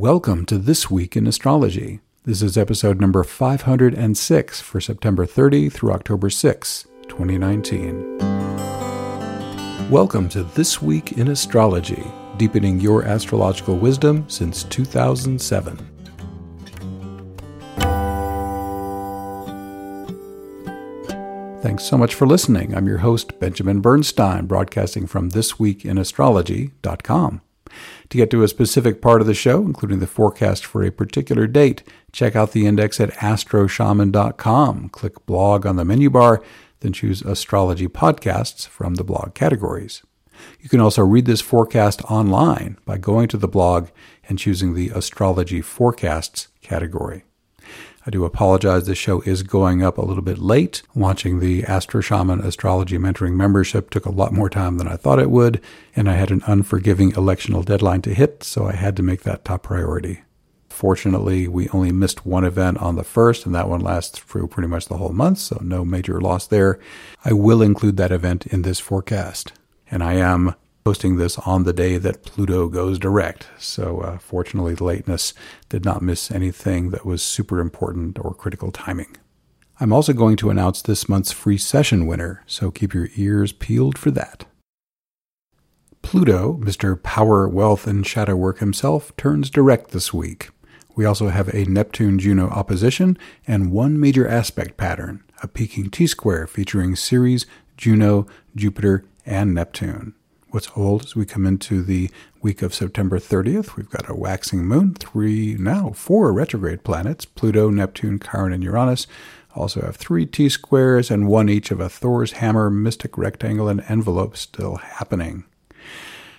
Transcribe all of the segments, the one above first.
Welcome to This Week in Astrology. This is episode number 506 for September 30 through October 6, 2019. Welcome to This Week in Astrology, deepening your astrological wisdom since 2007. Thanks so much for listening. I'm your host, Benjamin Bernstein, broadcasting from thisweekinastrology.com. To get to a specific part of the show, including the forecast for a particular date, check out the index at astroshaman.com. Click blog on the menu bar, then choose astrology podcasts from the blog categories. You can also read this forecast online by going to the blog and choosing the astrology forecasts category. I do apologize. The show is going up a little bit late. Launching the Astro Shaman Astrology Mentoring membership took a lot more time than I thought it would, and I had an unforgiving electional deadline to hit, so I had to make that top priority. Fortunately, we only missed one event on the first, and that one lasts through pretty much the whole month, so no major loss there. I will include that event in this forecast. And I am posting this on the day that Pluto goes direct. So, uh, fortunately, the lateness did not miss anything that was super important or critical timing. I'm also going to announce this month's free session winner, so keep your ears peeled for that. Pluto, Mr. Power, Wealth, and Shadow Work himself, turns direct this week. We also have a Neptune Juno opposition and one major aspect pattern, a peaking T square featuring Ceres, Juno, Jupiter, and Neptune what's old as we come into the week of September 30th. We've got a waxing moon, three, now four retrograde planets Pluto, Neptune, Chiron, and Uranus. Also have three T squares and one each of a Thor's hammer, mystic rectangle, and envelope still happening.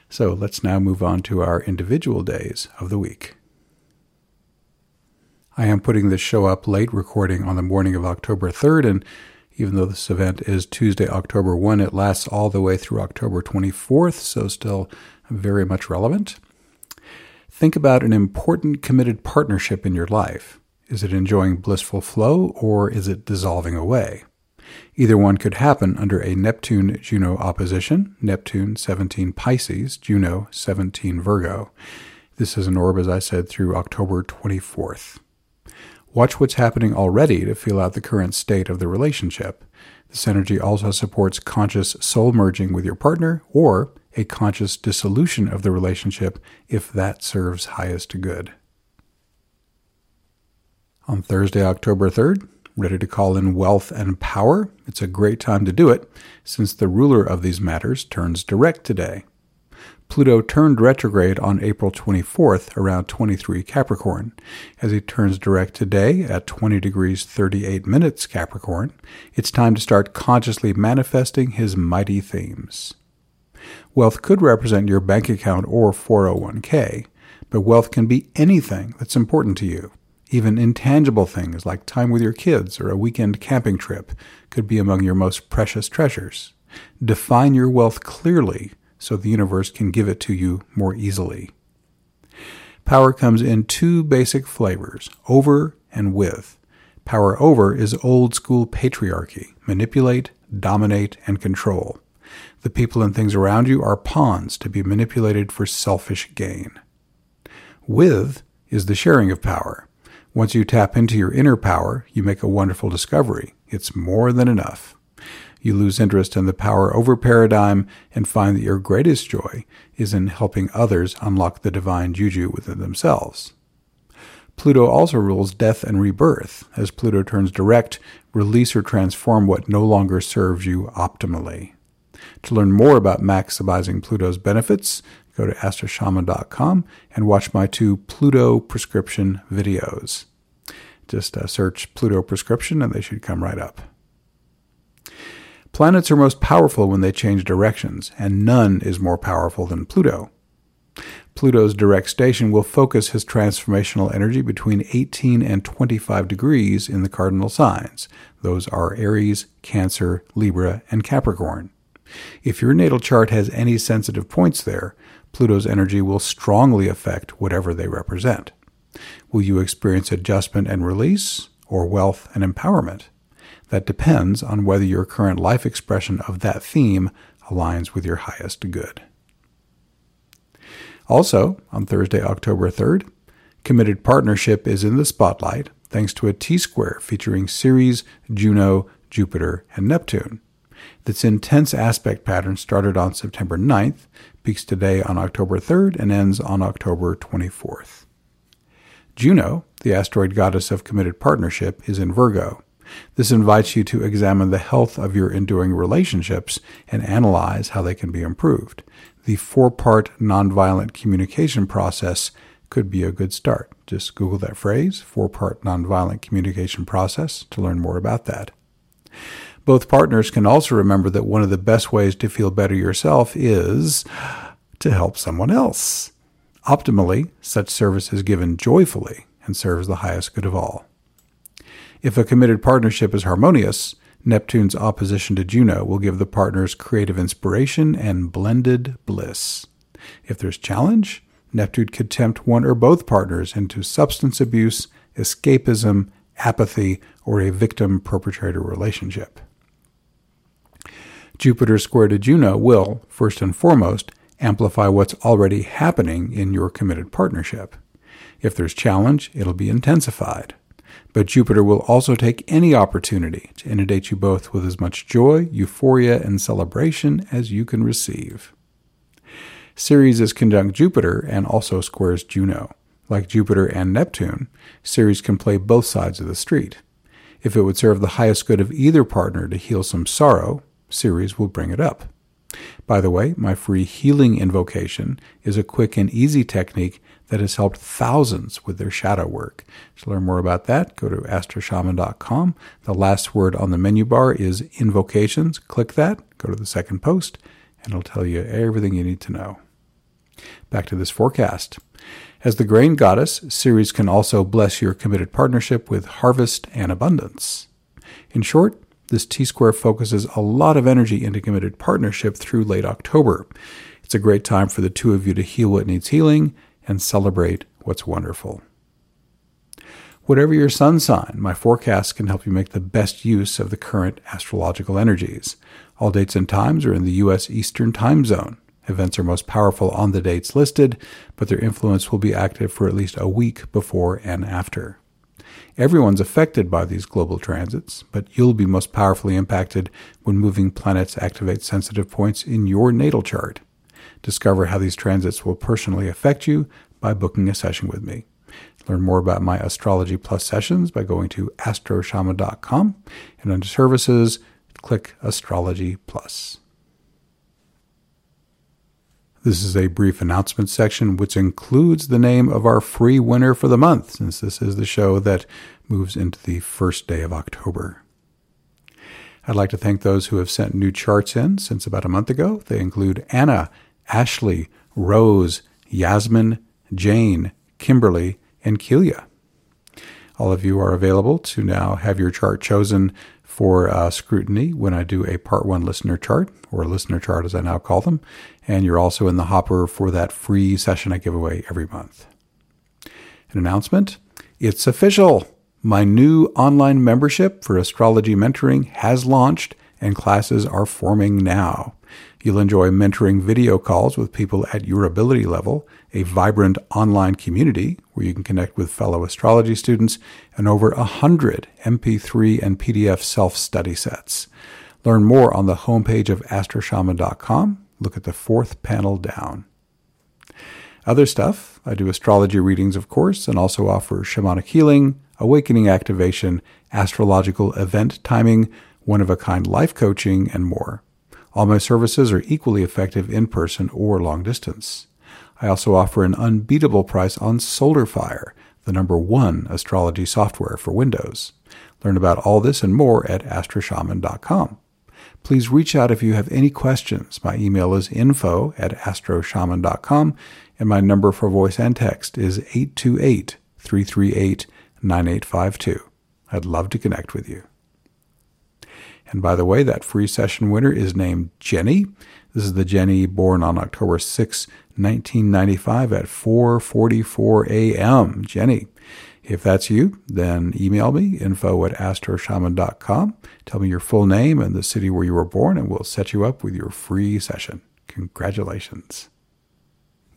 So let's now move on to our individual days of the week. I am putting this show up late, recording on the morning of October 3rd, and even though this event is Tuesday, October 1, it lasts all the way through October 24th, so still very much relevant. Think about an important committed partnership in your life. Is it enjoying blissful flow or is it dissolving away? Either one could happen under a Neptune Juno opposition, Neptune 17 Pisces, Juno 17 Virgo. This is an orb, as I said, through October 24th. Watch what's happening already to feel out the current state of the relationship. This energy also supports conscious soul merging with your partner or a conscious dissolution of the relationship if that serves highest good. On Thursday, October 3rd, ready to call in wealth and power, it's a great time to do it since the ruler of these matters turns direct today. Pluto turned retrograde on April 24th around 23 Capricorn. As he turns direct today at 20 degrees 38 minutes Capricorn, it's time to start consciously manifesting his mighty themes. Wealth could represent your bank account or 401k, but wealth can be anything that's important to you. Even intangible things like time with your kids or a weekend camping trip could be among your most precious treasures. Define your wealth clearly so the universe can give it to you more easily. Power comes in two basic flavors over and with. Power over is old school patriarchy manipulate, dominate, and control. The people and things around you are pawns to be manipulated for selfish gain. With is the sharing of power. Once you tap into your inner power, you make a wonderful discovery. It's more than enough you lose interest in the power over paradigm and find that your greatest joy is in helping others unlock the divine juju within themselves. Pluto also rules death and rebirth. As Pluto turns direct, release or transform what no longer serves you optimally. To learn more about maximizing Pluto's benefits, go to astroshaman.com and watch my two Pluto prescription videos. Just uh, search Pluto prescription and they should come right up. Planets are most powerful when they change directions, and none is more powerful than Pluto. Pluto's direct station will focus his transformational energy between 18 and 25 degrees in the cardinal signs. Those are Aries, Cancer, Libra, and Capricorn. If your natal chart has any sensitive points there, Pluto's energy will strongly affect whatever they represent. Will you experience adjustment and release, or wealth and empowerment? That depends on whether your current life expression of that theme aligns with your highest good. Also, on Thursday, October 3rd, Committed Partnership is in the spotlight thanks to a T square featuring Ceres, Juno, Jupiter, and Neptune. This intense aspect pattern started on September 9th, peaks today on October 3rd, and ends on October 24th. Juno, the asteroid goddess of committed partnership, is in Virgo. This invites you to examine the health of your enduring relationships and analyze how they can be improved. The four part nonviolent communication process could be a good start. Just Google that phrase, four part nonviolent communication process, to learn more about that. Both partners can also remember that one of the best ways to feel better yourself is to help someone else. Optimally, such service is given joyfully and serves the highest good of all. If a committed partnership is harmonious, Neptune's opposition to Juno will give the partners creative inspiration and blended bliss. If there's challenge, Neptune could tempt one or both partners into substance abuse, escapism, apathy, or a victim perpetrator relationship. Jupiter square to Juno will, first and foremost, amplify what's already happening in your committed partnership. If there's challenge, it'll be intensified. But Jupiter will also take any opportunity to inundate you both with as much joy, euphoria, and celebration as you can receive. Ceres is conjunct Jupiter and also squares Juno. Like Jupiter and Neptune, Ceres can play both sides of the street. If it would serve the highest good of either partner to heal some sorrow, Ceres will bring it up. By the way, my free healing invocation is a quick and easy technique that has helped thousands with their shadow work. To learn more about that, go to astroshaman.com. The last word on the menu bar is invocations. Click that, go to the second post, and it'll tell you everything you need to know. Back to this forecast. As the grain goddess, Ceres can also bless your committed partnership with harvest and abundance. In short, this T square focuses a lot of energy into committed partnership through late October. It's a great time for the two of you to heal what needs healing and celebrate what's wonderful. Whatever your sun sign, my forecast can help you make the best use of the current astrological energies. All dates and times are in the U.S. Eastern Time Zone. Events are most powerful on the dates listed, but their influence will be active for at least a week before and after. Everyone's affected by these global transits, but you'll be most powerfully impacted when moving planets activate sensitive points in your natal chart. Discover how these transits will personally affect you by booking a session with me. Learn more about my Astrology Plus sessions by going to astroshaman.com and under services, click Astrology Plus. This is a brief announcement section which includes the name of our free winner for the month, since this is the show that moves into the first day of October. I'd like to thank those who have sent new charts in since about a month ago. They include Anna, Ashley, Rose, Yasmin, Jane, Kimberly, and Kelia. All of you are available to now have your chart chosen for uh, scrutiny when I do a part one listener chart, or listener chart as I now call them. And you're also in the hopper for that free session I give away every month. An announcement it's official. My new online membership for astrology mentoring has launched and classes are forming now. You'll enjoy mentoring video calls with people at your ability level, a vibrant online community where you can connect with fellow astrology students, and over a hundred MP3 and PDF self study sets. Learn more on the homepage of astroshaman.com. Look at the fourth panel down. Other stuff, I do astrology readings, of course, and also offer shamanic healing, awakening activation, astrological event timing, one of a kind life coaching, and more. All my services are equally effective in person or long distance. I also offer an unbeatable price on SolarFire, the number one astrology software for Windows. Learn about all this and more at astroshaman.com. Please reach out if you have any questions. My email is info at astroshaman.com and my number for voice and text is 828 338 9852. I'd love to connect with you. And by the way, that free session winner is named Jenny. This is the Jenny born on October 6, 1995 at 4:44 a.m. Jenny. If that's you, then email me info at astroshaman.com. Tell me your full name and the city where you were born, and we'll set you up with your free session. Congratulations.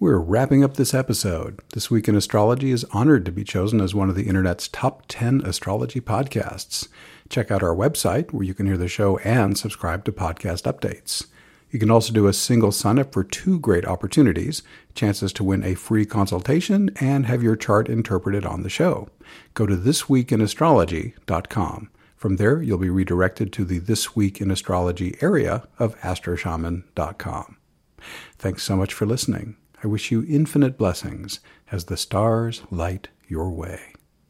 We're wrapping up this episode. This Week in Astrology is honored to be chosen as one of the Internet's top 10 astrology podcasts. Check out our website where you can hear the show and subscribe to podcast updates. You can also do a single sign up for two great opportunities chances to win a free consultation and have your chart interpreted on the show. Go to thisweekinastrology.com. From there, you'll be redirected to the This Week in Astrology area of astroshaman.com. Thanks so much for listening. I wish you infinite blessings as the stars light your way.